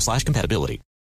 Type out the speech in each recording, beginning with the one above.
slash compatibility.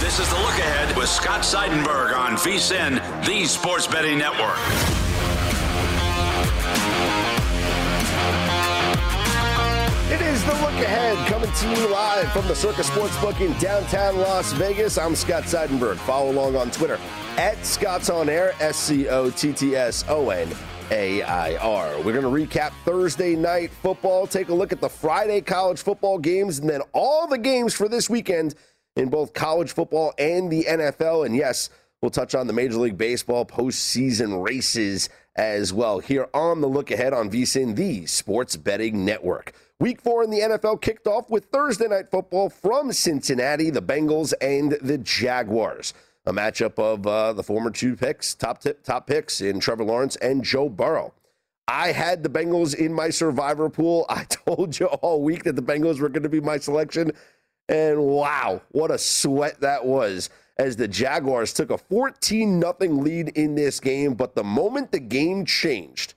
This is the look ahead with Scott Seidenberg on VSIN, the Sports Betting Network. It is the look ahead coming to you live from the Circus Sportsbook in downtown Las Vegas. I'm Scott Seidenberg. Follow along on Twitter at Scott's On Air, S C O T T S O N A I R. We're going to recap Thursday night football, take a look at the Friday college football games, and then all the games for this weekend in both college football and the NFL. And yes, we'll touch on the Major League Baseball postseason races as well here on the look ahead on VSIN, the Sports Betting Network. Week four in the NFL kicked off with Thursday night football from Cincinnati, the Bengals and the Jaguars. A matchup of uh, the former two picks, top tip, top picks in Trevor Lawrence and Joe Burrow. I had the Bengals in my survivor pool. I told you all week that the Bengals were going to be my selection. And wow, what a sweat that was as the Jaguars took a 14 0 lead in this game. But the moment the game changed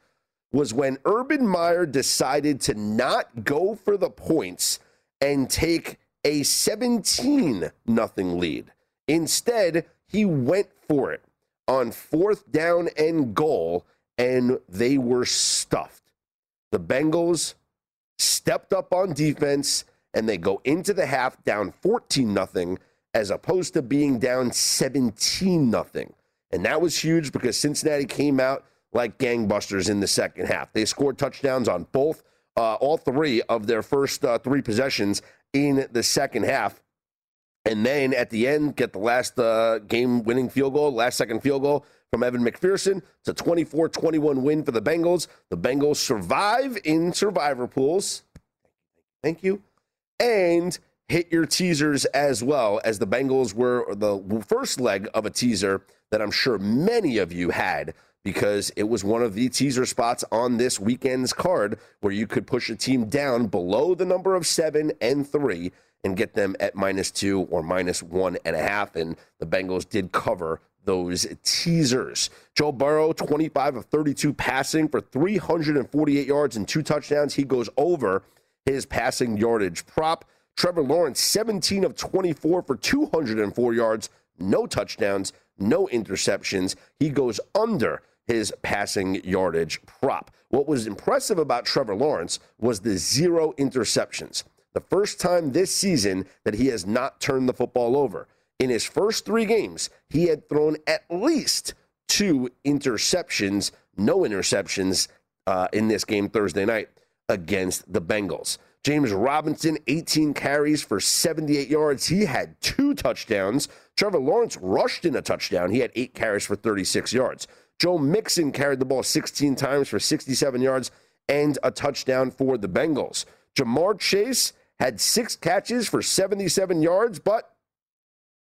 was when Urban Meyer decided to not go for the points and take a 17 0 lead. Instead, he went for it on fourth down and goal, and they were stuffed. The Bengals stepped up on defense and they go into the half down 14 nothing as opposed to being down 17 nothing. And that was huge because Cincinnati came out like gangbusters in the second half. They scored touchdowns on both uh, all three of their first uh, three possessions in the second half. And then at the end, get the last uh, game winning field goal, last second field goal from Evan McPherson. It's a 24 21 win for the Bengals. The Bengals survive in survivor pools. Thank you and hit your teasers as well as the Bengals were the first leg of a teaser that I'm sure many of you had because it was one of the teaser spots on this weekend's card where you could push a team down below the number of seven and three and get them at minus two or minus one and a half. And the Bengals did cover those teasers. Joe Burrow, 25 of 32 passing for 348 yards and two touchdowns. He goes over his passing yardage prop. Trevor Lawrence, 17 of 24 for 204 yards, no touchdowns, no interceptions. He goes under his passing yardage prop. What was impressive about Trevor Lawrence was the zero interceptions. The first time this season that he has not turned the football over. In his first three games, he had thrown at least two interceptions, no interceptions uh, in this game Thursday night against the Bengals. James Robinson, 18 carries for 78 yards. He had two touchdowns. Trevor Lawrence rushed in a touchdown. He had eight carries for 36 yards. Joe Mixon carried the ball 16 times for 67 yards and a touchdown for the Bengals. Ja'Marr Chase had six catches for 77 yards, but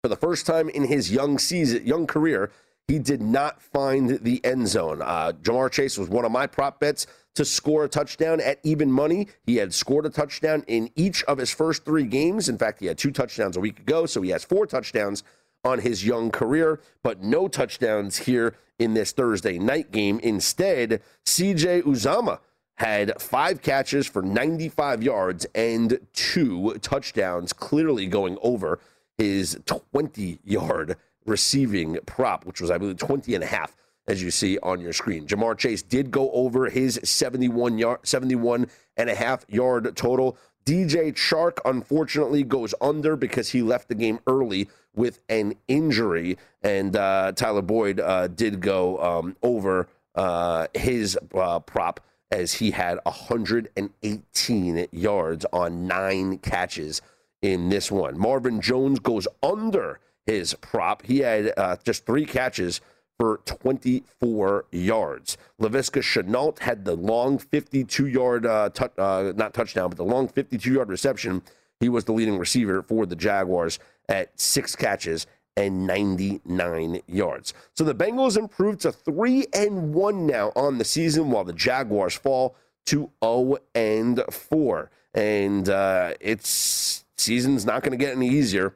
for the first time in his young season, young career, he did not find the end zone. Uh, Ja'Marr Chase was one of my prop bets to score a touchdown at even money. He had scored a touchdown in each of his first three games. In fact, he had two touchdowns a week ago, so he has four touchdowns on his young career, but no touchdowns here in this Thursday night game. Instead, CJ Uzomah had five catches for 95 yards and two touchdowns, clearly going over his 20 yard receiving prop, which was, I believe, 20 and a half, as you see on your screen. Ja'Marr Chase did go over his 71 yard, 71 and a half yard total. DJ Chark, unfortunately, goes under because he left the game early with an injury. And uh, Tyler Boyd uh, did go um, over uh, his uh, prop as he had 118 yards on nine catches in this one. Marvin Jones goes under his prop. He had uh, just three catches for 24 yards. Laviska Shenault had the long 52 yard, uh, uh, not touchdown, but the long 52 yard reception. He was the leading receiver for the Jaguars at six catches and 99 yards. So the Bengals improved to 3 and 1 now on the season while the Jaguars fall to 0 and 4. And uh, it's season's not going to get any easier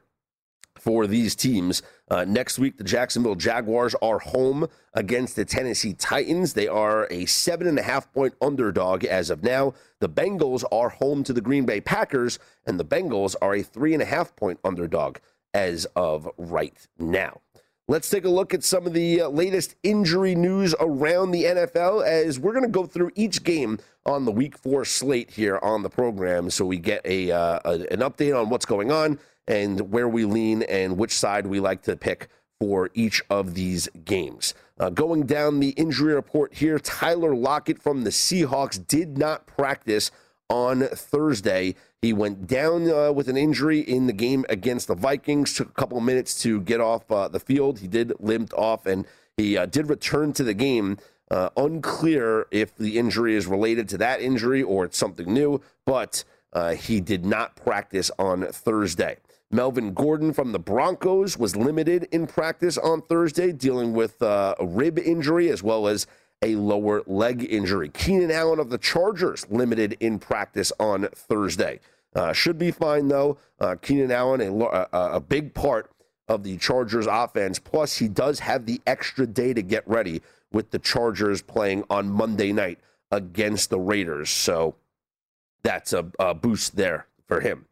for these teams. Uh, next week, the Jacksonville Jaguars are home against the Tennessee Titans. They are a seven and a half point underdog as of now. The Bengals are home to the Green Bay Packers, and the Bengals are a three and a half point underdog as of right now. Let's take a look at some of the uh, latest injury news around the NFL as we're going to go through each game on the week four slate here on the program so we get a, uh, a, an update on what's going on and where we lean and which side we like to pick for each of these games. Uh, going down the injury report here, Tyler Lockett from the Seahawks did not practice on Thursday. He went down uh, with an injury in the game against the Vikings. Took a couple of minutes to get off uh, the field. He did limp off, and he uh, did return to the game. Uh, unclear if the injury is related to that injury or it's something new, but uh, he did not practice on Thursday. Melvin Gordon from the Broncos was limited in practice on Thursday, dealing with uh, a rib injury as well as a lower leg injury. Keenan Allen of the Chargers limited in practice on Thursday. Uh, should be fine though. Uh, Keenan Allen, a, a, big part of the Chargers offense. Plus, he does have the extra day to get ready with the Chargers playing on Monday night against the Raiders. So that's a, a boost there for him.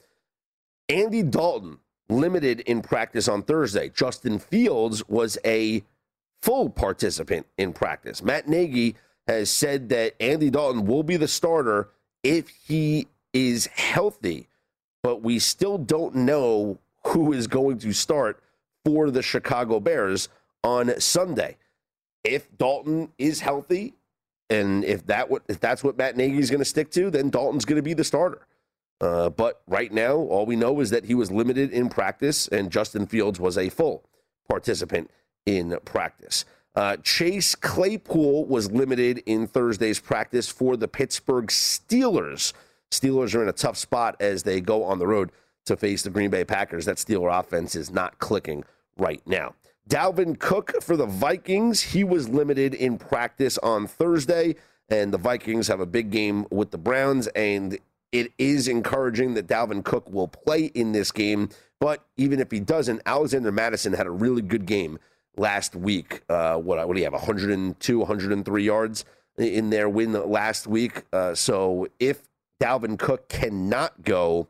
Andy Dalton limited in practice on Thursday. Justin Fields was a full participant in practice. Matt Nagy has said that Andy Dalton will be the starter if he is healthy, but we still don't know who is going to start for the Chicago Bears on Sunday. If Dalton is healthy, and if that if that's what Matt Nagy is going to stick to, then Dalton's going to be the starter. Uh, but right now, all we know is that he was limited in practice, and Justin Fields was a full participant in practice. Uh, Chase Claypool was limited in Thursday's practice for the Pittsburgh Steelers. Steelers are in a tough spot as they go on the road to face the Green Bay Packers. That Steeler offense is not clicking right now. Dalvin Cook for the Vikings, he was limited in practice on Thursday, and the Vikings have a big game with the Browns, and it is encouraging that Dalvin Cook will play in this game. But even if he doesn't, Alexander Mattison had a really good game last week. Uh, what, what do you have? 102, 103 yards in their win last week. Uh, so if Dalvin Cook cannot go,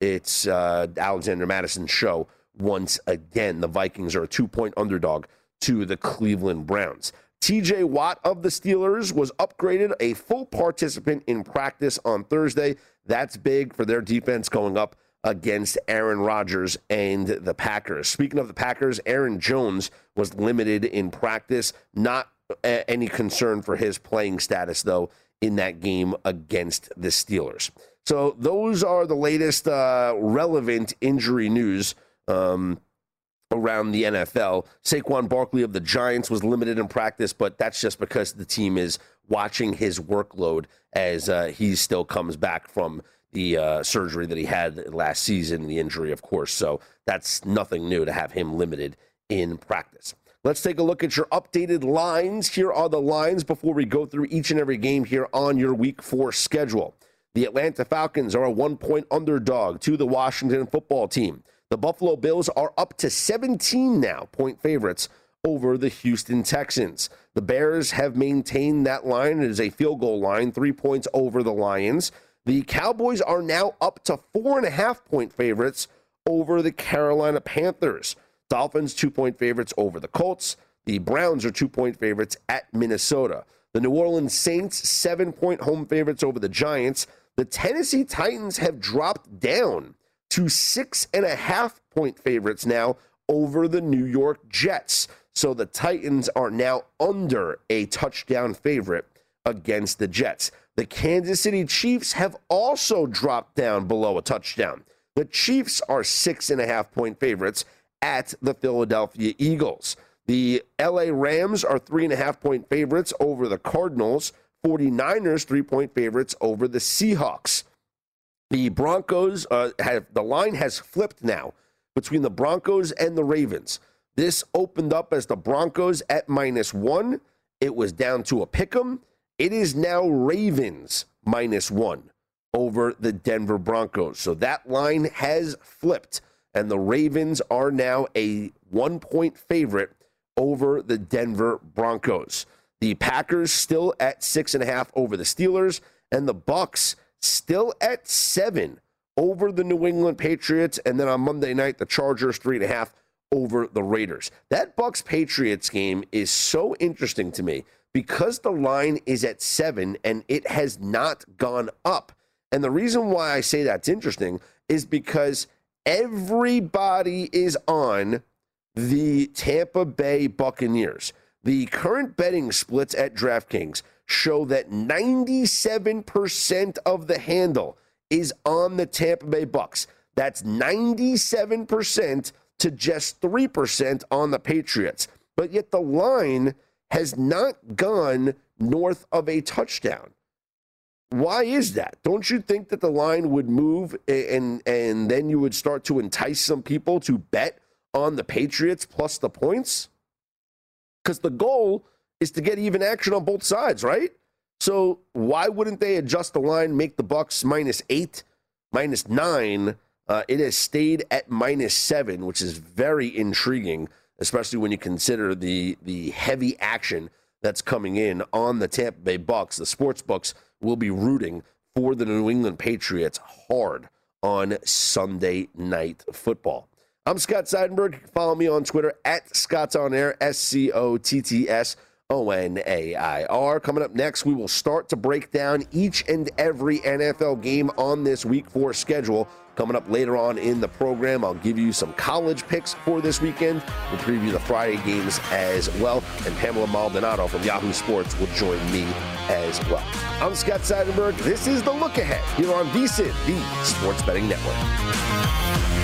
it's uh, Alexander Mattison's show once again. The Vikings are a two point underdog to the Cleveland Browns. TJ Watt of the Steelers was upgraded a full participant in practice on Thursday. That's big for their defense going up against Aaron Rodgers and the Packers. Speaking of the Packers, Aaron Jones was limited in practice. Not any concern for his playing status, though, in that game against the Steelers. So those are the latest uh, relevant injury news um, around the NFL. Saquon Barkley of the Giants was limited in practice, but that's just because the team is watching his workload as uh, he still comes back from the uh, surgery that he had last season, the injury, of course. So that's nothing new to have him limited in practice. Let's take a look at your updated lines. Here are the lines before we go through each and every game here on your week four schedule. The Atlanta Falcons are a one point underdog to the Washington football team. The Buffalo Bills are up to 17 now, point favorites over the Houston Texans. The Bears have maintained that line. It is a field goal line, three points over the Lions. The Cowboys are now up to four and a half point favorites over the Carolina Panthers. Dolphins, two point favorites over the Colts. The Browns are two point favorites at Minnesota. The New Orleans Saints, seven point home favorites over the Giants. The Tennessee Titans have dropped down to six and a half point favorites now over the New York Jets. So the Titans are now under a touchdown favorite against the Jets. The Kansas City Chiefs have also dropped down below a touchdown. The Chiefs are six and a half point favorites at the Philadelphia Eagles. The LA Rams are three and a half point favorites over the Cardinals. 49ers three point favorites over the Seahawks. The Broncos uh, have the line has flipped now between the Broncos and the Ravens. This opened up as the Broncos at minus one. It was down to a pick 'em. It is now Ravens minus one over the Denver Broncos. So that line has flipped, and the Ravens are now a one point favorite over the Denver Broncos. The Packers still at six and a half over the Steelers, and the Bucks still at seven over the New England Patriots. And then on Monday night, the Chargers three and a half over the Raiders. That Bucks Patriots game is so interesting to me because the line is at seven and it has not gone up. And the reason why I say that's interesting is because everybody is on the Tampa Bay Buccaneers. The current betting splits at DraftKings show that 97% of the handle is on the Tampa Bay Bucks. That's 97% to just 3% on the Patriots. But yet the line has not gone north of a touchdown. Why is that? Don't you think that the line would move and and then you would start to entice some people to bet on the Patriots plus the points? Because the goal is to get even action on both sides, right? So why wouldn't they adjust the line, make the Bucks minus eight, minus nine? Uh, it has stayed at minus seven, which is very intriguing, especially when you consider the the heavy action that's coming in on the Tampa Bay Bucks. The sports books will be rooting for the New England Patriots hard on Sunday night football. I'm Scott Seidenberg. Follow me on Twitter at Scott's On Air, S C O T T S O N A I R. Coming up next, we will start to break down each and every NFL game on this week four schedule. Coming up later on in the program, I'll give you some college picks for this weekend. We'll preview the Friday games as well. And Pamela Maldonado from Yahoo Sports will join me as well. I'm Scott Seidenberg. This is The Look Ahead here on VSIN, the Sports Betting Network.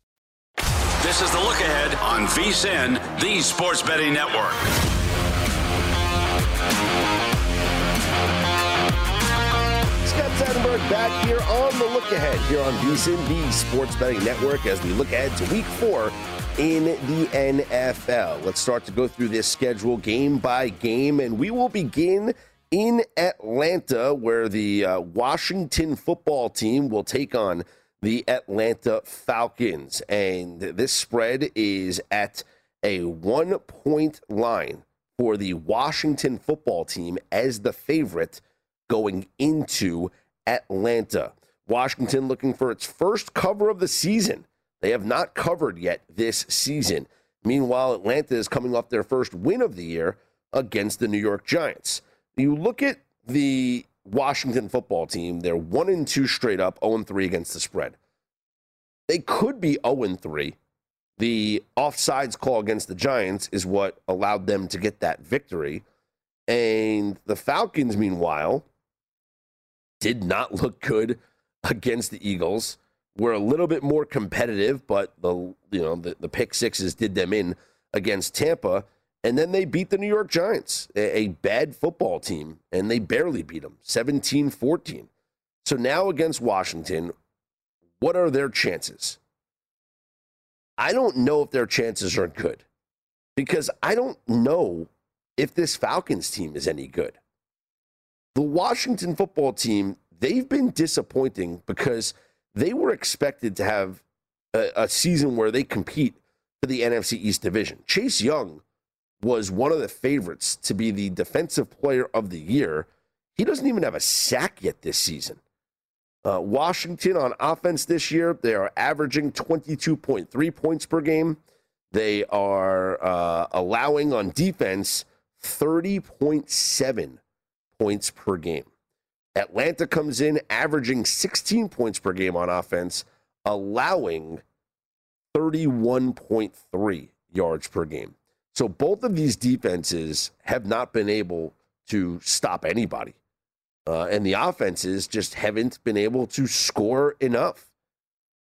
This is the look ahead on VSIN, the Sports Betting Network. Scott Seidenberg back here on the look ahead here on VSIN, the Sports Betting Network, as we look ahead to week four in the NFL. Let's start to go through this schedule game by game, and we will begin in Atlanta, where the uh, Washington football team will take on the Atlanta Falcons. And this spread is at a one point line for the Washington football team as the favorite going into Atlanta. Washington looking for its first cover of the season. They have not covered yet this season. Meanwhile, Atlanta is coming off their first win of the year against the New York Giants. You look at the Washington football team, they're 1 and 2 straight up, 0 and 3 against the spread. They could be 0 and 3. The offsides call against the Giants is what allowed them to get that victory. And the Falcons, meanwhile, did not look good against the Eagles. Were a little bit more competitive, but the you know the, the pick sixes did them in against Tampa. And then they beat the New York Giants, a, bad football team, and they barely beat them 17 14. So now against Washington, what are their chances? I don't know if their chances are good because I don't know if this Falcons team is any good. The Washington football team, they've been disappointing because they were expected to have a, a season where they compete for the NFC East division. Chase Young was one of the favorites to be the defensive player of the year. He doesn't even have a sack yet this season. Uh, Washington on offense this year, they are averaging 22.3 points per game. They are uh, allowing on defense 30.7 points per game. Atlanta comes in averaging 16 points per game on offense, allowing 31.3 yards per game. So both of these defenses have not been able to stop anybody. Uh, and the offenses just haven't been able to score enough.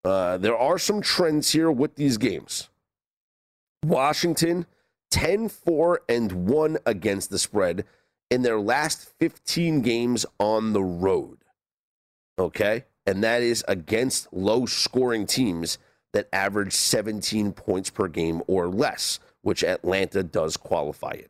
Uh, there are some trends here with these games. Washington 10 4 and 1 against the spread in their last 15 games on the road. Okay? And that is against low scoring teams that average 17 points per game or less, which Atlanta does qualify it.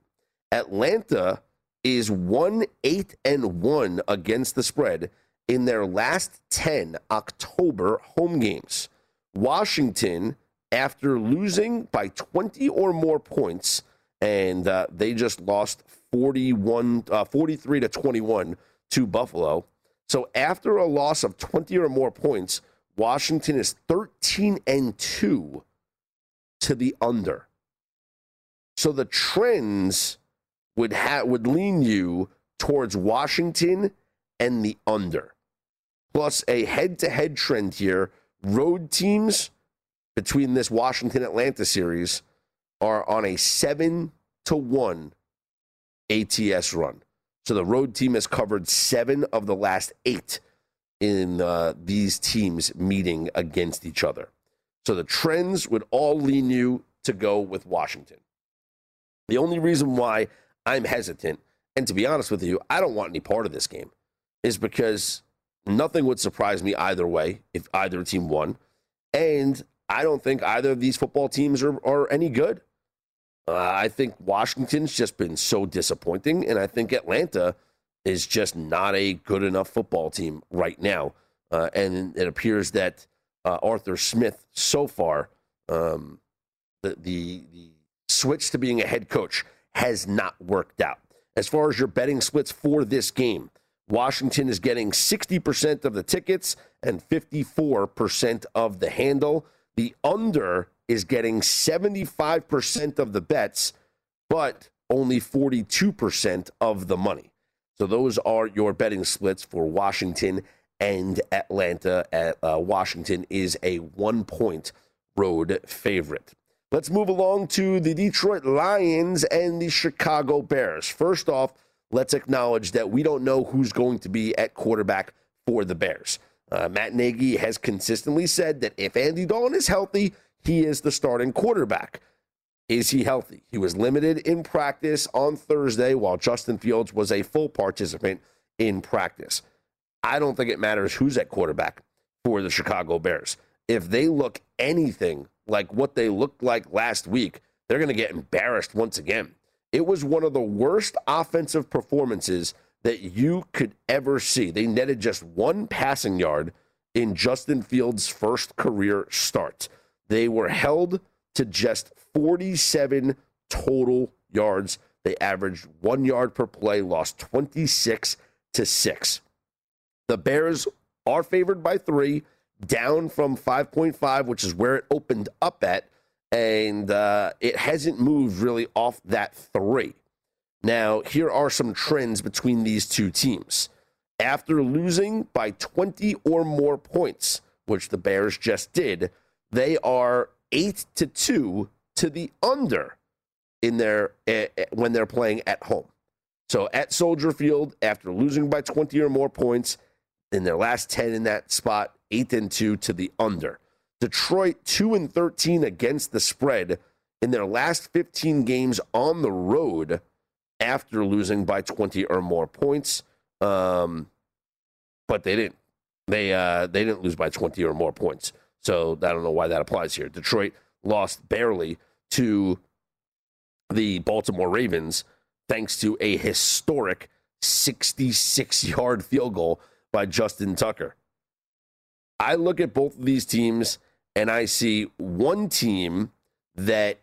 Atlanta is 1 8 and 1 against the spread in their last 10 October home games. Washington, after losing by 20 or more points, and uh, they just lost 41, uh, 43 to 21 to Buffalo. So after a loss of 20 or more points, Washington is 13 and 2 to the under. So the trends would ha- would lean you towards Washington and the under. Plus a head-to-head trend here, road teams between this Washington Atlanta series are on a 7 to 1 ATS run. So the road team has covered 7 of the last 8 in uh, these teams meeting against each other. So the trends would all lean you to go with Washington. The only reason why I'm hesitant, and to be honest with you, I don't want any part of this game, is because nothing would surprise me either way if either team won. And I don't think either of these football teams are, are any good. Uh, I think Washington's just been so disappointing, and I think Atlanta is just not a good enough football team right now. Uh, and it appears that uh, Arthur Smith, so far, um, the, the the switch to being a head coach has not worked out. As far as your betting splits for this game, Washington is getting 60% of the tickets and 54% of the handle. The under is getting 75% of the bets, but only 42% of the money. So those are your betting splits for Washington and Atlanta. Uh, Washington is a one point road favorite. Let's move along to the Detroit Lions and the Chicago Bears. First off, let's acknowledge that we don't know who's going to be at quarterback for the Bears. Uh, Matt Nagy has consistently said that if Andy Dalton is healthy, he is the starting quarterback. Is he healthy? He was limited in practice on Thursday while Justin Fields was a full participant in practice. I don't think it matters who's at quarterback for the Chicago Bears. If they look anything like what they looked like last week, they're going to get embarrassed once again. It was one of the worst offensive performances that you could ever see. They netted just one passing yard in Justin Fields' first career start. They were held to just 47 total yards. They averaged one yard per play, lost 26 to 6. The Bears are favored by three down from 5.5, which is where it opened up at. And uh, it hasn't moved really off that three. Now, here are some trends between these two teams. After losing by 20 or more points, which the Bears just did, they are 8 to 2 to the under in their uh, when they're playing at home. So at Soldier Field, after losing by 20 or more points in their last 10 in that spot, 8 and 2 to the under. Detroit 2 and 13 against the spread in their last 15 games on the road after losing by 20 or more points. Um, but they didn't. They uh, they didn't lose by 20 or more points. So I don't know why that applies here. Detroit lost barely to the Baltimore Ravens thanks to a historic 66 yard field goal by Justin Tucker. I look at both of these teams and I see one team that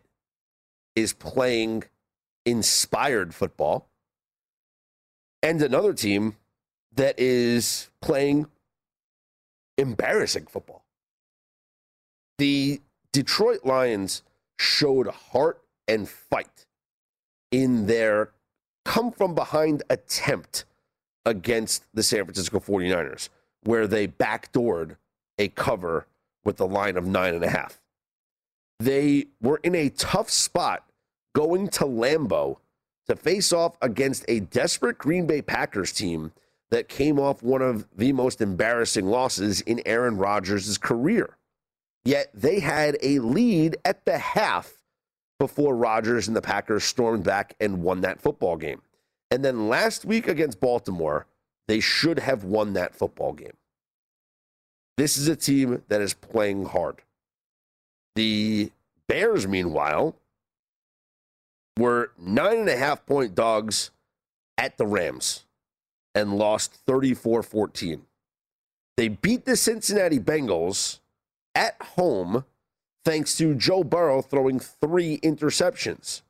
is playing inspired football and another team that is playing embarrassing football. The Detroit Lions showed heart and fight in their come from behind attempt against the San Francisco 49ers, where they backdoored a cover with the line of nine and a half. They were in a tough spot going to Lambeau to face off against a desperate Green Bay Packers team that came off one of the most embarrassing losses in Aaron Rodgers' career. Yet they had a lead at the half before Rodgers and the Packers stormed back and won that football game. And then last week against Baltimore, they should have won that football game. This is a team that is playing hard. The Bears, meanwhile, were nine and a half point dogs at the Rams and lost 34 14. They beat the Cincinnati Bengals at home thanks to Joe Burrow throwing three interceptions.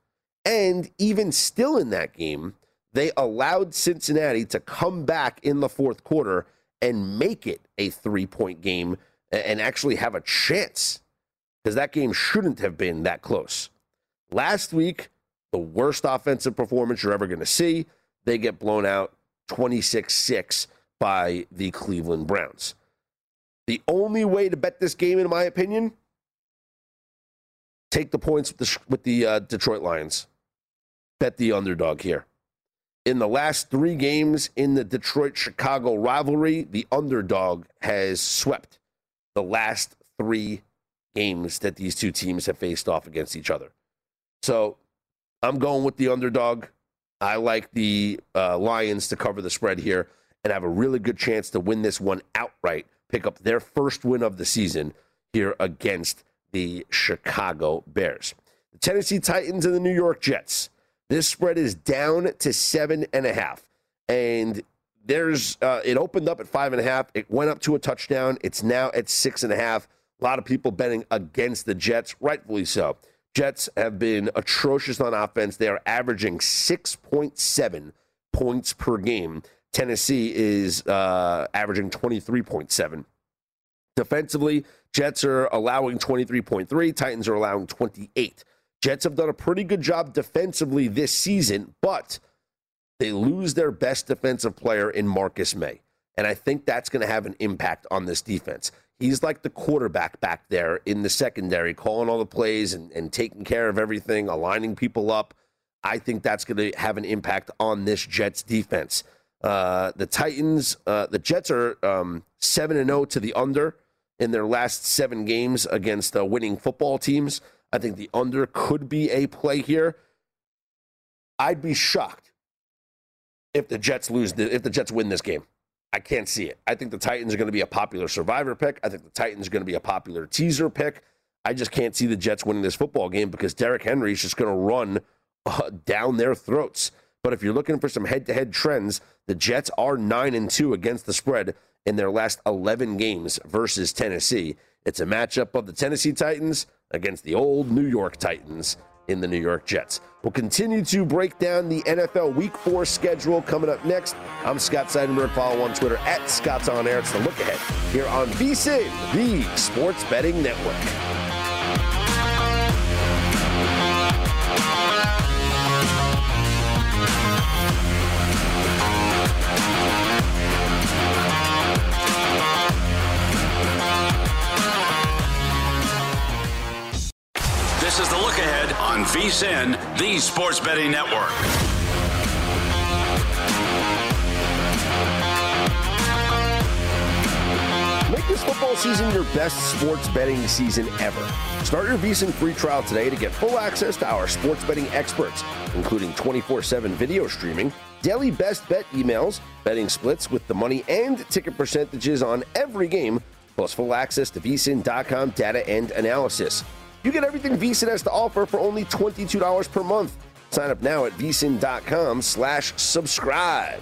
And even still in that game, they allowed Cincinnati to come back in the fourth quarter and make it a three point game and actually have a chance because that game shouldn't have been that close. Last week, the worst offensive performance you're ever going to see. They get blown out 26 6 by the Cleveland Browns. The only way to bet this game, in my opinion, take the points with the, with the uh, Detroit Lions. Bet the underdog here. In the last three games in the Detroit Chicago rivalry, the underdog has swept the last three games that these two teams have faced off against each other. So I'm going with the underdog. I like the uh, Lions to cover the spread here and have a really good chance to win this one outright, pick up their first win of the season here against the Chicago Bears. The Tennessee Titans and the New York Jets. This spread is down to seven and a half. And there's uh, it opened up at five and a half. It went up to a touchdown. It's now at six and a half. A lot of people betting against the Jets, rightfully so. Jets have been atrocious on offense. They are averaging 6.7 points per game. Tennessee is uh, averaging 23.7. Defensively, Jets are allowing 23.3, Titans are allowing 28. Jets have done a pretty good job defensively this season, but they lose their best defensive player in Marcus Maye. And I think that's going to have an impact on this defense. He's like the quarterback back there in the secondary, calling all the plays and, and taking care of everything, aligning people up. I think that's going to have an impact on this Jets defense. Uh, the Titans, uh, the Jets are um, 7 and 0 to the under in their last seven games against uh, winning football teams. I think the under could be a play here. I'd be shocked if the Jets lose the, if the Jets win this game. I can't see it. I think the Titans are going to be a popular survivor pick. I think the Titans are going to be a popular teaser pick. I just can't see the Jets winning this football game because Derrick Henry is just going to run uh, down their throats. But if you're looking for some head-to-head trends, the Jets are 9 and 2 against the spread in their last 11 games versus Tennessee. It's a matchup of the Tennessee Titans against the old New York Titans in the New York Jets. We'll continue to break down the NFL Week 4 schedule coming up next. I'm Scott Seidenberg. Follow on Twitter at Scott's On Air. It's the look ahead here on VSIN, the Sports Betting Network. VSIN, the Sports Betting Network. Make this football season your best sports betting season ever. Start your VSIN free trial today to get full access to our sports betting experts, including 24 7 video streaming, daily best bet emails, betting splits with the money and ticket percentages on every game, plus full access to VSIN.com data and analysis. You get everything VSIN has to offer for only $22 per month. Sign up now at VSIN.com slash subscribe.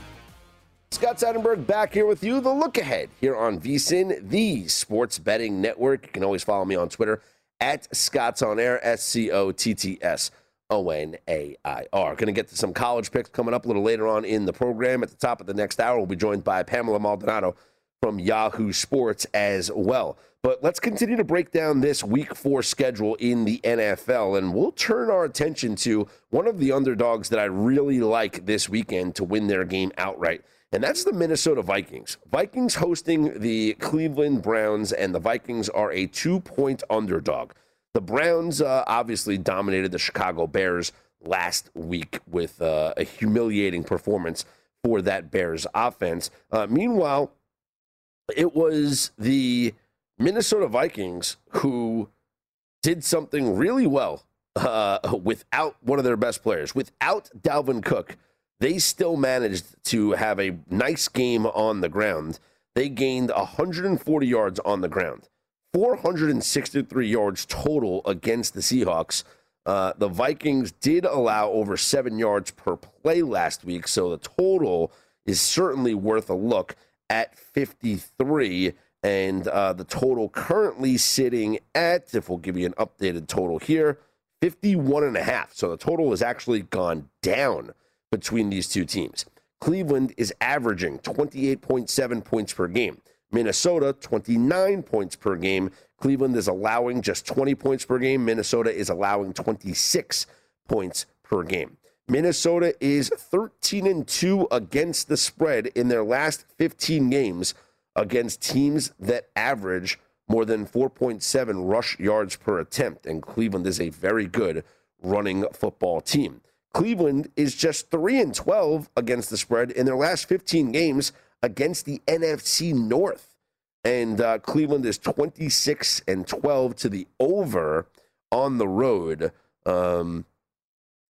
Scott Seidenberg back here with you. The look ahead here on VSIN, the sports betting network. You can always follow me on Twitter at Scott's on air, S C O T T S O N A I R. Going to get to some college picks coming up a little later on in the program. At the top of the next hour, we'll be joined by Pamela Maldonado from Yahoo Sports as well. But let's continue to break down this week four schedule in the NFL, and we'll turn our attention to one of the underdogs that I really like this weekend to win their game outright and that's the Minnesota Vikings. Vikings hosting the Cleveland Browns, and the Vikings are a two point underdog. The Browns uh, obviously dominated the Chicago Bears last week with uh, a humiliating performance for that Bears offense. Uh, meanwhile, it was the Minnesota Vikings who did something really well uh, without one of their best players, without Dalvin Cook they still managed to have a nice game on the ground. They gained 140 yards on the ground, 463 yards total against the Seahawks. Uh, the Vikings did allow over seven yards per play last week, so the total is certainly worth a look at 53. And uh, the total currently sitting at, if we'll give you an updated total here, 51 and a half. So the total has actually gone down between these two teams. Cleveland is averaging 28.7 points per game. Minnesota, 29 points per game. Cleveland is allowing just 20 points per game. Minnesota is allowing 26 points per game. Minnesota is 13 and 2 against the spread in their last 15 games against teams that average more than 4.7 rush yards per attempt. And Cleveland is a very good running football team. Cleveland is just 3 and 12 against the spread in their last 15 games against the NFC North. And uh, Cleveland is 26 and 12 to the over on the road um,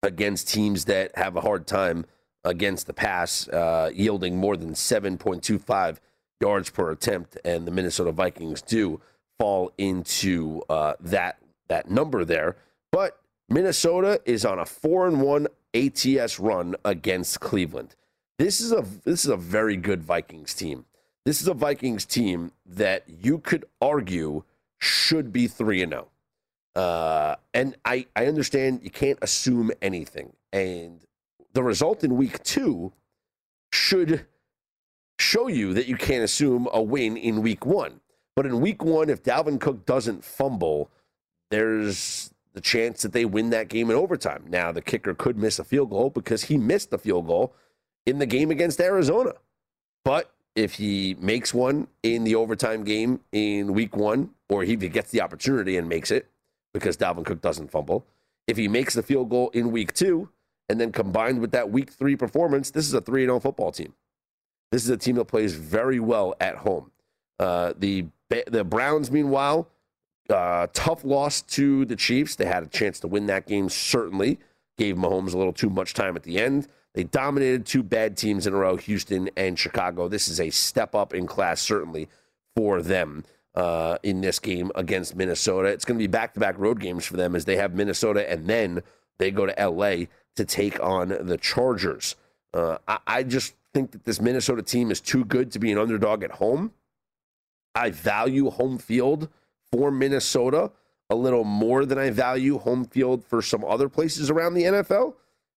against teams that have a hard time against the pass, uh, yielding more than 7.25 yards per attempt. And the Minnesota Vikings do fall into uh, that that number there. But Minnesota is on a four and one ATS run against Cleveland. This is a this is a very good Vikings team. This is a Vikings team that you could argue should be three and zero. Uh, and I I understand you can't assume anything, and the result in week two should show you that you can't assume a win in week one. But in week one, if Dalvin Cook doesn't fumble, there's the chance that they win that game in overtime. Now, the kicker could miss a field goal because he missed the field goal in the game against Arizona. But if he makes one in the overtime game in week one, or he gets the opportunity and makes it because Dalvin Cook doesn't fumble, if he makes the field goal in week two, and then combined with that week three performance, this is a 3 0 football team. This is a team that plays very well at home. Uh, the the Browns, meanwhile, uh, tough loss to the Chiefs. They had a chance to win that game, certainly. Gave Mahomes a little too much time at the end. They dominated two bad teams in a row, Houston and Chicago. This is a step up in class, certainly, for them uh, in this game against Minnesota. It's going to be back to back road games for them as they have Minnesota and then they go to LA to take on the Chargers. Uh, I, I just think that this Minnesota team is too good to be an underdog at home. I value home field for Minnesota a little more than I value home field for some other places around the NFL.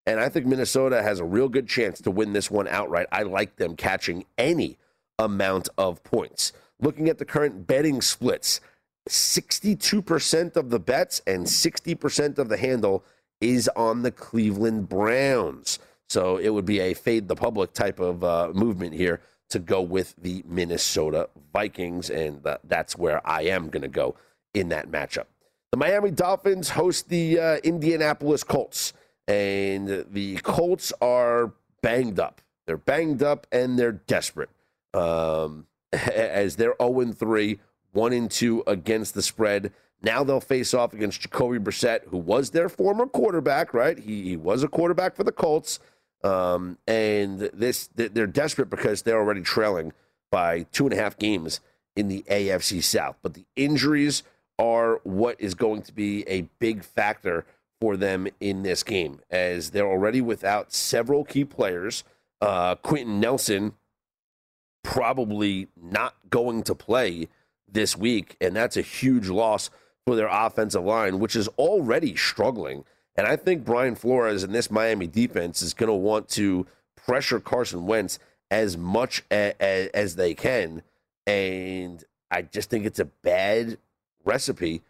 And I think Minnesota has a real good chance to win this one outright. I like them catching any amount of points. Looking at the current betting splits, 62% of the bets and 60% of the handle is on the Cleveland Browns. So it would be a fade the public type of uh, movement here to go with the Minnesota Vikings, and uh, that's where I am going to go in that matchup. The Miami Dolphins host the uh, Indianapolis Colts, and the Colts are banged up. They're banged up and they're desperate um, as they're 0 3, 1 2 against the spread. Now they'll face off against Jacoby Brissett, who was their former quarterback, right? He, he was a quarterback for the Colts. Um, and this they're desperate because they're already trailing by two and a half games in the AFC South. But the injuries are what is going to be a big factor for them in this game, as they're already without several key players. Uh, Quenton Nelson probably not going to play this week, and that's a huge loss for their offensive line, which is already struggling. And I think Brian Flores and this Miami defense is going to want to pressure Carson Wentz as much a, a, as they can. And I just think it's a bad recipe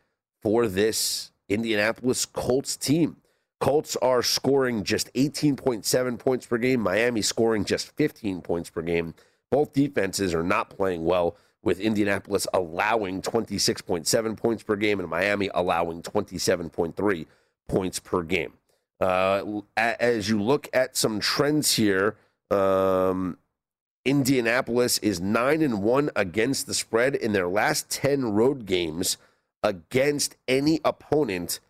for this Indianapolis Colts team. Colts are scoring just 18.7 points per game, Miami scoring just 15 points per game. Both defenses are not playing well, with Indianapolis allowing 26.7 points per game and Miami allowing 27.3 points per game. Uh, as you look at some trends here, um, Indianapolis is nine and one against the spread in their last ten road games against any opponent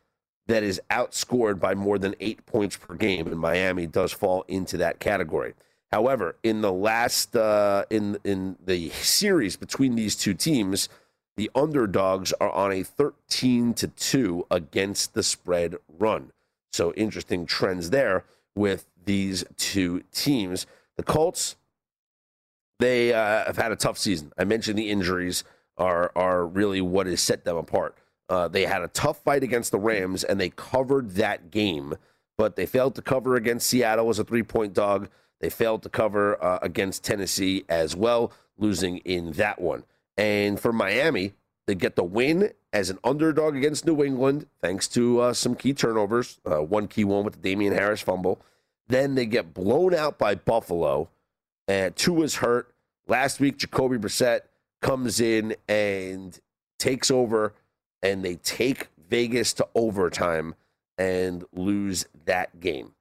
that is outscored by more than eight points per game, and Miami does fall into that category. However, in the last uh, in in the series between these two teams, The underdogs are on a 13 to 2 against the spread run. So interesting trends there with these two teams. The Colts, they uh, have had a tough season. I mentioned the injuries are are really what has set them apart. Uh, they had a tough fight against the Rams and they covered that game, but they failed to cover against Seattle as a three point dog. They failed to cover uh, against Tennessee as well, losing in that one. And for Miami, they get the win as an underdog against New England, thanks to uh, some key turnovers. Uh, one key one with the Damien Harris fumble. Then they get blown out by Buffalo, and Tua's hurt. Last week, Jacoby Brissett comes in and takes over, and they take Vegas to overtime and lose that game.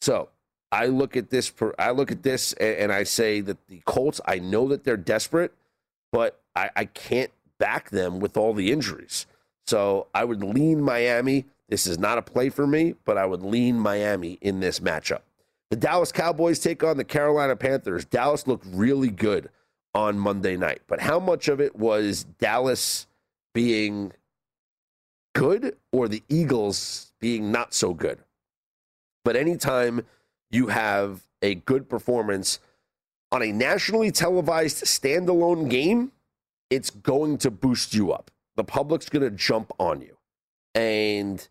So I look at this. I look at this, and I say that the Colts. I know that they're desperate, but I, I can't back them with all the injuries. So I would lean Miami. This is not a play for me, but I would lean Miami in this matchup. The Dallas Cowboys take on the Carolina Panthers. Dallas looked really good on Monday night, but how much of it was Dallas being good or the Eagles being not so good? But anytime you have a good performance on a nationally televised standalone game, it's going to boost you up. The public's going to jump on you. And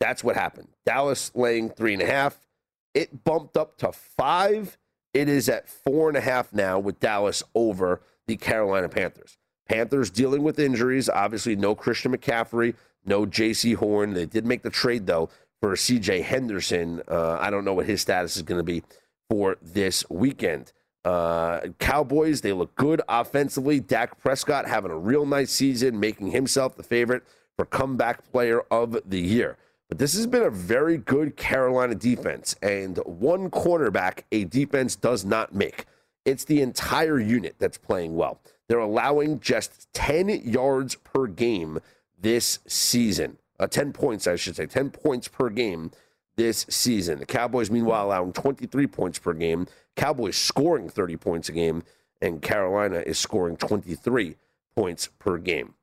that's what happened. Dallas laying three and a half. It bumped up to five. It is at four and a half now with Dallas over the Carolina Panthers. Panthers dealing with injuries. Obviously, no Christian McCaffrey, no Jaycee Horn. They did make the trade, though, for CJ Henderson. Uh, I don't know what his status is going to be for this weekend. Uh, Cowboys, they look good offensively. Dak Prescott having a real nice season, making himself the favorite for comeback player of the year. But this has been a very good Carolina defense, and one cornerback a defense does not make. It's the entire unit that's playing well. They're allowing just 10 yards per game this season. Uh, 10 points, I should say, 10 points per game this season. The Cowboys, meanwhile, allowing 23 points per game. Cowboys scoring 30 points a game, and Carolina is scoring 23 points per game.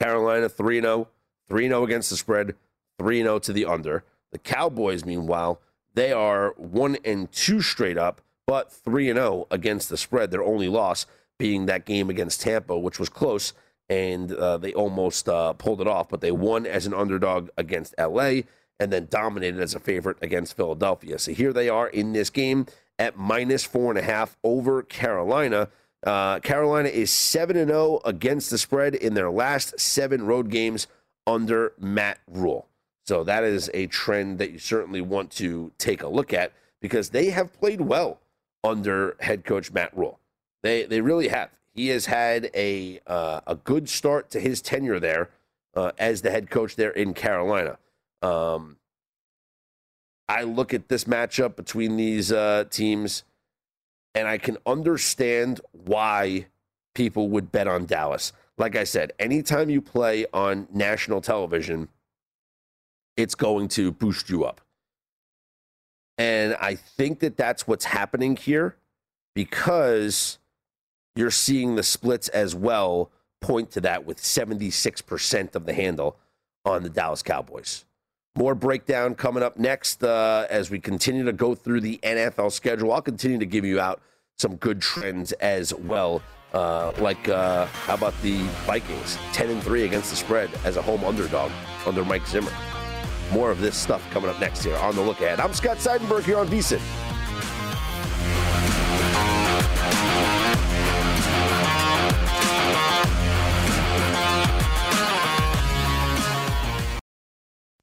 Carolina 3 0, 3 0 against the spread, 3 0 to the under. The Cowboys, meanwhile, they are 1 and 2 straight up, but 3 0 against the spread. Their only loss being that game against Tampa, which was close, and uh, they almost uh, pulled it off, but they won as an underdog against LA and then dominated as a favorite against Philadelphia. So here they are in this game at minus four and a half over Carolina. Uh, Carolina is 7 and 0 against the spread in their last seven road games under Matt Rhule. So that is a trend that you certainly want to take a look at because they have played well under head coach Matt Rhule. They, they really have. He has had a, uh, a good start to his tenure there uh, as the head coach there in Carolina. Um, I look at this matchup between these uh, teams, and I can understand why people would bet on Dallas. Like I said, anytime you play on national television, it's going to boost you up. And I think that that's what's happening here because you're seeing the splits as well point to that with 76% of the handle on the Dallas Cowboys. More breakdown coming up next uh, as we continue to go through the NFL schedule. I'll continue to give you out some good trends as well. Uh, like, uh, how about the Vikings? 10 and 3 against the spread as a home underdog under Mike Zimmer. More of this stuff coming up next here on the look ahead. I'm Scott Seidenberg here on VSIN.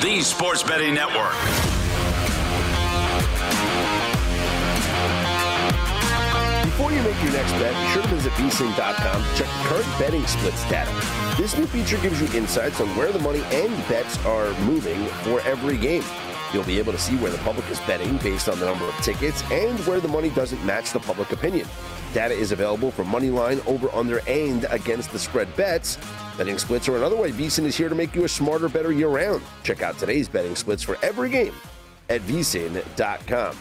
The Sports Betting Network. Before you make your next bet, be sure to visit vsin.com to check the current betting splits data. This new feature gives you insights on where the money and bets are moving for every game. You'll be able to see where the public is betting based on the number of tickets and where the money doesn't match the public opinion. Data is available for money line, over, under, and against the spread bets. Betting splits are another way VSIN is here to make you a smarter, better year round. Check out today's betting splits for every game at vsin.com.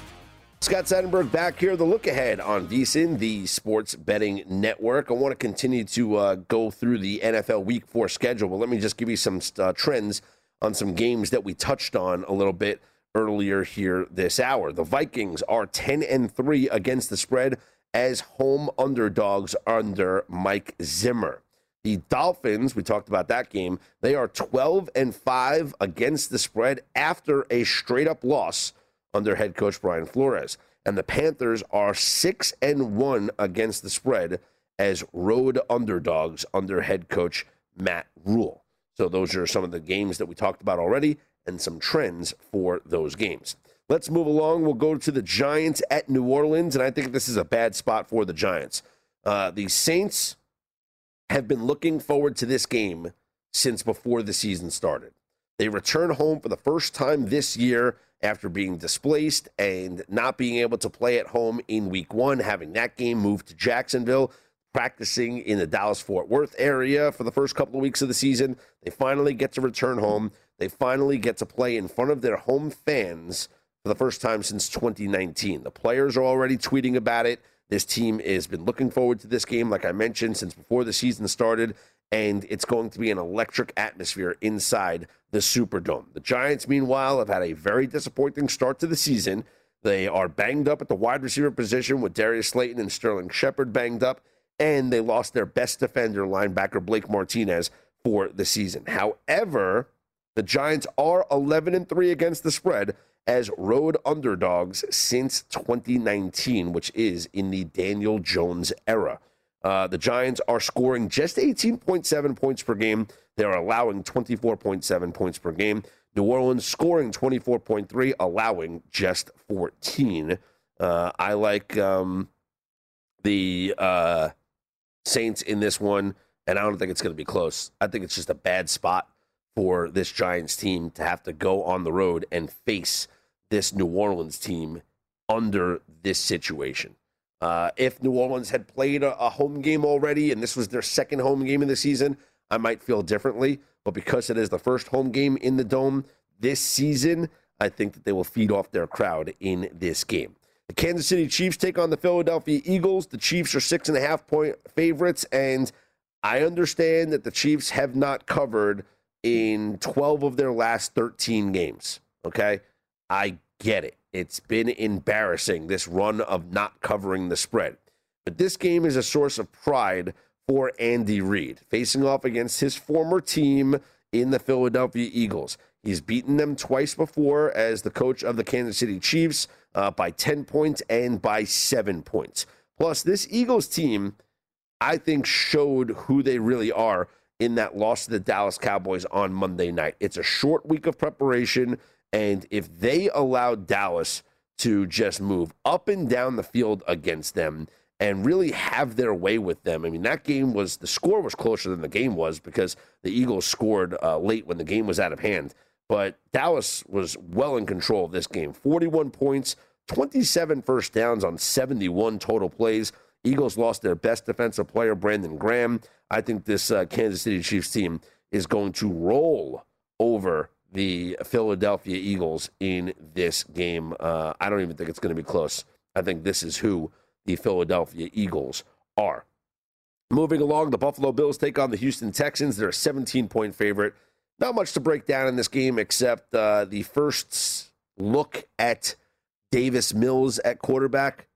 Scott Seidenberg back here. The look ahead on VSIN, the sports betting network. I want to continue to uh, go through the NFL Week Four schedule, but let me just give you some uh, trends on some games that we touched on a little bit earlier here this hour. The Vikings are ten and three against the spread as home underdogs under Mike Zimmer. The Dolphins, we talked about that game, they are 12 and 5 against the spread after a straight up loss under head coach Brian Flores. And the Panthers are 6 and 1 against the spread as road underdogs under head coach Matt Rhule. So those are some of the games that we talked about already and some trends for those games. Let's move along. We'll go to the Giants at New Orleans, and I think this is a bad spot for the Giants. Uh, the Saints have been looking forward to this game since before the season started. They return home for the first time this year after being displaced and not being able to play at home in week one, having that game moved to Jacksonville, practicing in the Dallas Fort Worth area for the first couple of weeks of the season. They finally get to return home. They finally get to play in front of their home fans for the first time since 2019. The players are already tweeting about it. This team has been looking forward to this game, like I mentioned, since before the season started, and it's going to be an electric atmosphere inside the Superdome. The Giants, meanwhile, have had a very disappointing start to the season. They are banged up at the wide receiver position with Darius Slayton and Sterling Shepard banged up, and they lost their best defender, linebacker Blake Martinez, for the season. However, The Giants are 11 and 3 against the spread as road underdogs since 2019, which is in the Daniel Jones era. Uh, the Giants are scoring just 18.7 points per game. They're allowing 24.7 points per game. New Orleans scoring 24.3, allowing just 14. Uh, I like um, the uh, Saints in this one, and I don't think it's going to be close. I think it's just a bad spot for this Giants team to have to go on the road and face this New Orleans team under this situation. Uh, if New Orleans had played a, a, home game already and this was their second home game of the season, I might feel differently. But because it is the first home game in the Dome this season, I think that they will feed off their crowd in this game. The Kansas City Chiefs take on the Philadelphia Eagles. The Chiefs are six and a half point favorites, and I understand that the Chiefs have not covered in 12 of their last 13 games. Okay. I get it. It's been embarrassing, this run of not covering the spread. But this game is a source of pride for Andy Reid, facing off against his former team in the Philadelphia Eagles. He's beaten them twice before as the coach of the Kansas City Chiefs uh, by 10 points and by seven points. Plus, this Eagles team, I think, showed who they really are in that loss to the Dallas Cowboys on Monday night. It's a short week of preparation. And if they allow Dallas to just move up and down the field against them and really have their way with them, I mean, that game was the score was closer than the game was because the Eagles scored uh, late when the game was out of hand. But Dallas was well in control of this game 41 points, 27 first downs on 71 total plays. Eagles lost their best defensive player, Brandon Graham. I think this uh, Kansas City Chiefs team is going to roll over the Philadelphia Eagles in this game. Uh, I don't even think it's going to be close. I think this is who the Philadelphia Eagles are. Moving along, the Buffalo Bills take on the Houston Texans. They're a 17 point favorite. Not much to break down in this game except uh, the first look at Davis Mills at quarterback.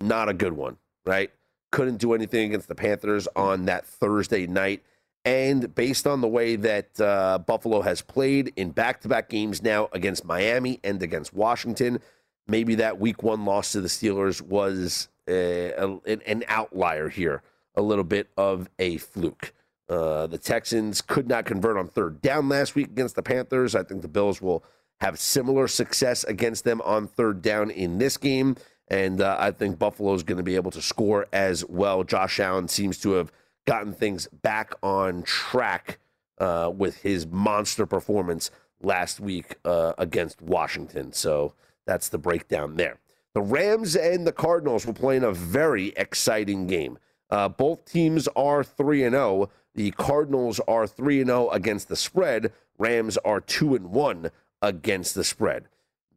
Not a good one, right? Couldn't do anything against the Panthers on that Thursday night. And based on the way that uh, Buffalo has played in back to back games now against Miami and against Washington, maybe that week one loss to the Steelers was uh, a, an outlier here, a little bit of a fluke. Uh, the Texans could not convert on third down last week against the Panthers. I think the Bills will have similar success against them on third down in this game. And uh, I think Buffalo is going to be able to score as well. Josh Allen seems to have gotten things back on track uh, with his monster performance last week uh, against Washington. So that's the breakdown there. The Rams and the Cardinals will play in a very exciting game. Uh, both teams are 3 and 0. The Cardinals are 3 and 0 against the spread. Rams are 2 and 1 against the spread.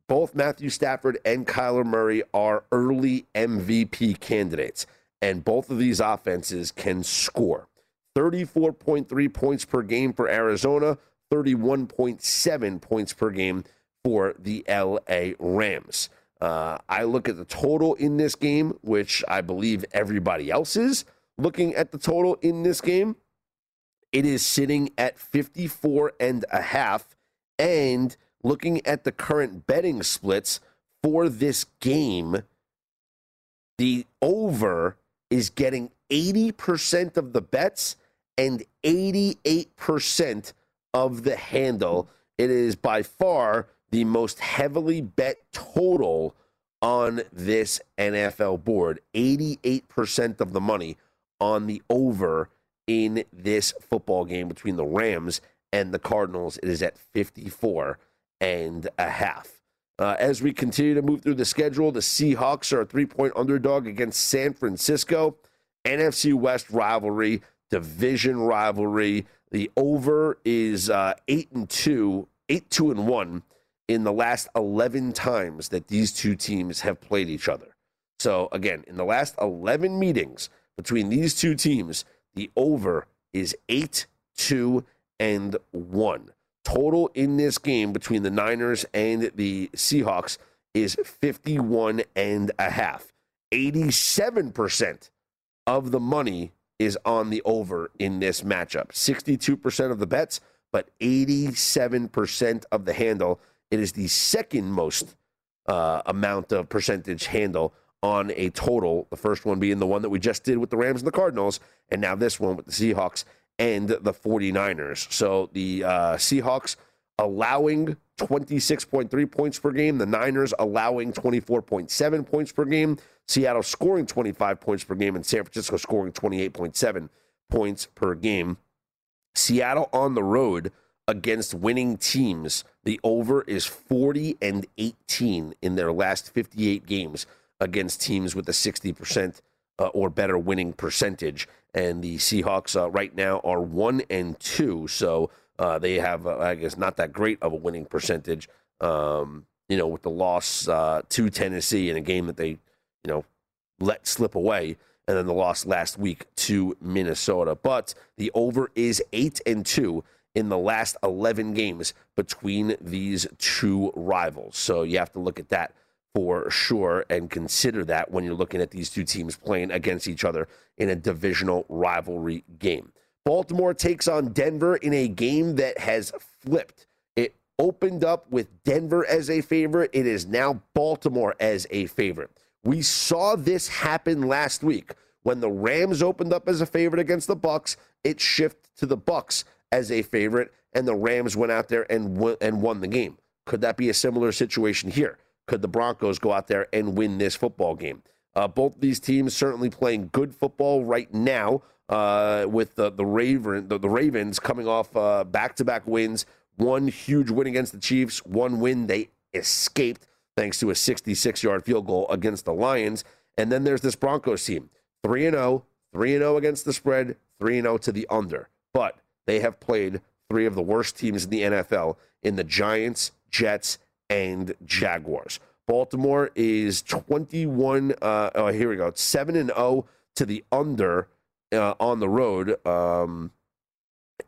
Both Matthew Stafford and Kyler Murray are early MVP candidates and both of these offenses can score. 34.3 points per game for Arizona, 31.7 points per game for the LA Rams. Uh, I look at the total in this game, which I believe everybody else is looking at the total in this game. It is sitting at 54 and a half. And looking at the current betting splits for this game, the over is getting 80% of the bets and 88% of the handle. It is by far the most heavily bet total on this NFL board. 88% of the money on the over in this football game between the Rams and the Cardinals. It is at 54 and a half. Uh, as we continue to move through the schedule, the Seahawks are a three point underdog against San Francisco. NFC West rivalry, division rivalry. The over is uh, eight and two, eight two and one in the last eleven times that these two teams have played each other. So again, in the last eleven meetings between these two teams, the over is eight two and one total in this game between the Niners and the Seahawks is 51 and a half. 87% of the money is on the over in this matchup. 62% of the bets but 87% of the handle. It is the second most uh, amount of percentage handle on a total. The first one being the one that we just did with the Rams and the Cardinals, and now this one with the Seahawks and the 49ers. So the uh, Seahawks allowing 26.3 points per game, the Niners allowing 24.7 points per game, Seattle scoring 25 points per game, and San Francisco scoring 28.7 points per game. Seattle on the road against winning teams. The over is 40 and 18 in their last 58 games against teams with a 60% uh, or better winning percentage. And the Seahawks uh, right now are 1 and 2. So uh, they have, uh, I guess, not that great of a winning percentage. Um, you know, with the loss uh, to Tennessee in a game that they, you know, let slip away and then the loss last week to Minnesota. But the over is eight and two in the last 11 games between these two rivals. So you have to look at that for sure and consider that when you're looking at these two teams playing against each other in a divisional rivalry game. Baltimore takes on Denver in a game that has flipped. It opened up with Denver as a favorite. It is now Baltimore as a favorite. We saw this happen last week when the Rams opened up as a favorite against the Bucs. It shifted to the Bucs as a favorite, and the Rams went out there and won, and won the game. Could that be a similar situation here? Could the Broncos go out there and win this football game? Uh, both these teams certainly playing good football right now. Uh, with the the Raven the, the Ravens coming off back to back wins, one huge win against the Chiefs, one win they escaped thanks to a 66 yard field goal against the Lions. And then there's this Broncos team 3 0, 3 0 against the spread, 3 0 to the under. But they have played three of the worst teams in the NFL in the Giants, Jets, and Jaguars. Baltimore is 21. Uh, oh, here we go. 7 and 0 to the under uh, on the road. Um,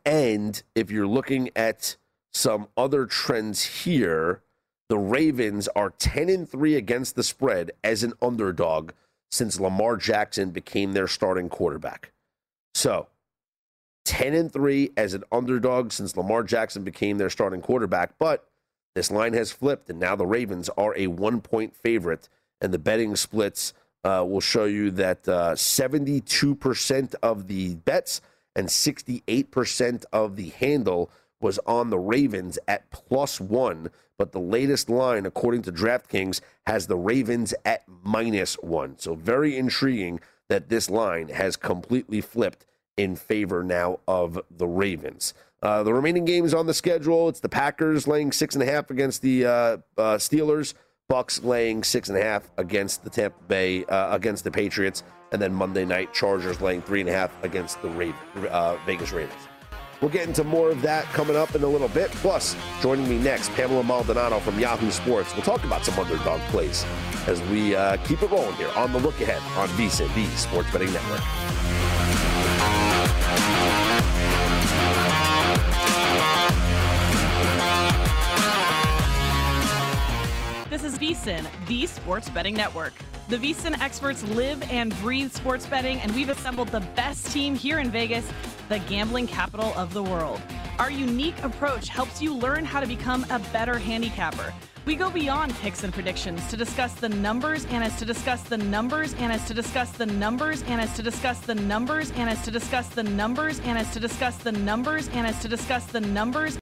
and if you're looking at some other trends here, the Ravens are 10 and 3 against the spread as an underdog since Lamar Jackson became their starting quarterback. So, 10 and 3 as an underdog since Lamar Jackson became their starting quarterback, but this line has flipped and now the Ravens are a 1-point favorite and the betting splits uh, will show you that uh, 72% of the bets and 68% of the handle was on the Ravens at plus one, but the latest line, according to DraftKings, has the Ravens at minus one. So, very intriguing that this line has completely flipped in favor now of the Ravens. Uh, the remaining games on the schedule, it's the Packers laying six and a half against the uh, uh, Steelers, Bucs laying six and a half against the Tampa Bay uh, against the Patriots, and then Monday night Chargers laying three and a half against the Raven, uh, Vegas Raiders. We'll get into more of that coming up in a little bit. Plus, joining me next, Pamela Maldonado from Yahoo Sports. We'll talk about some underdog plays as we uh, keep it rolling here on the look ahead on VSIN, the Sports Betting Network. This is VSIN, the Sports Betting Network. The VSIN experts live and breathe sports betting, and we've assembled the best team here in Vegas, the gambling capital of the world. Our unique approach helps you learn how to become a better handicapper. We go beyond picks and predictions to discuss the numbers and as to discuss the numbers and as to discuss the numbers and as to discuss the numbers and as to discuss the numbers and as to discuss the numbers and as to discuss the numbers.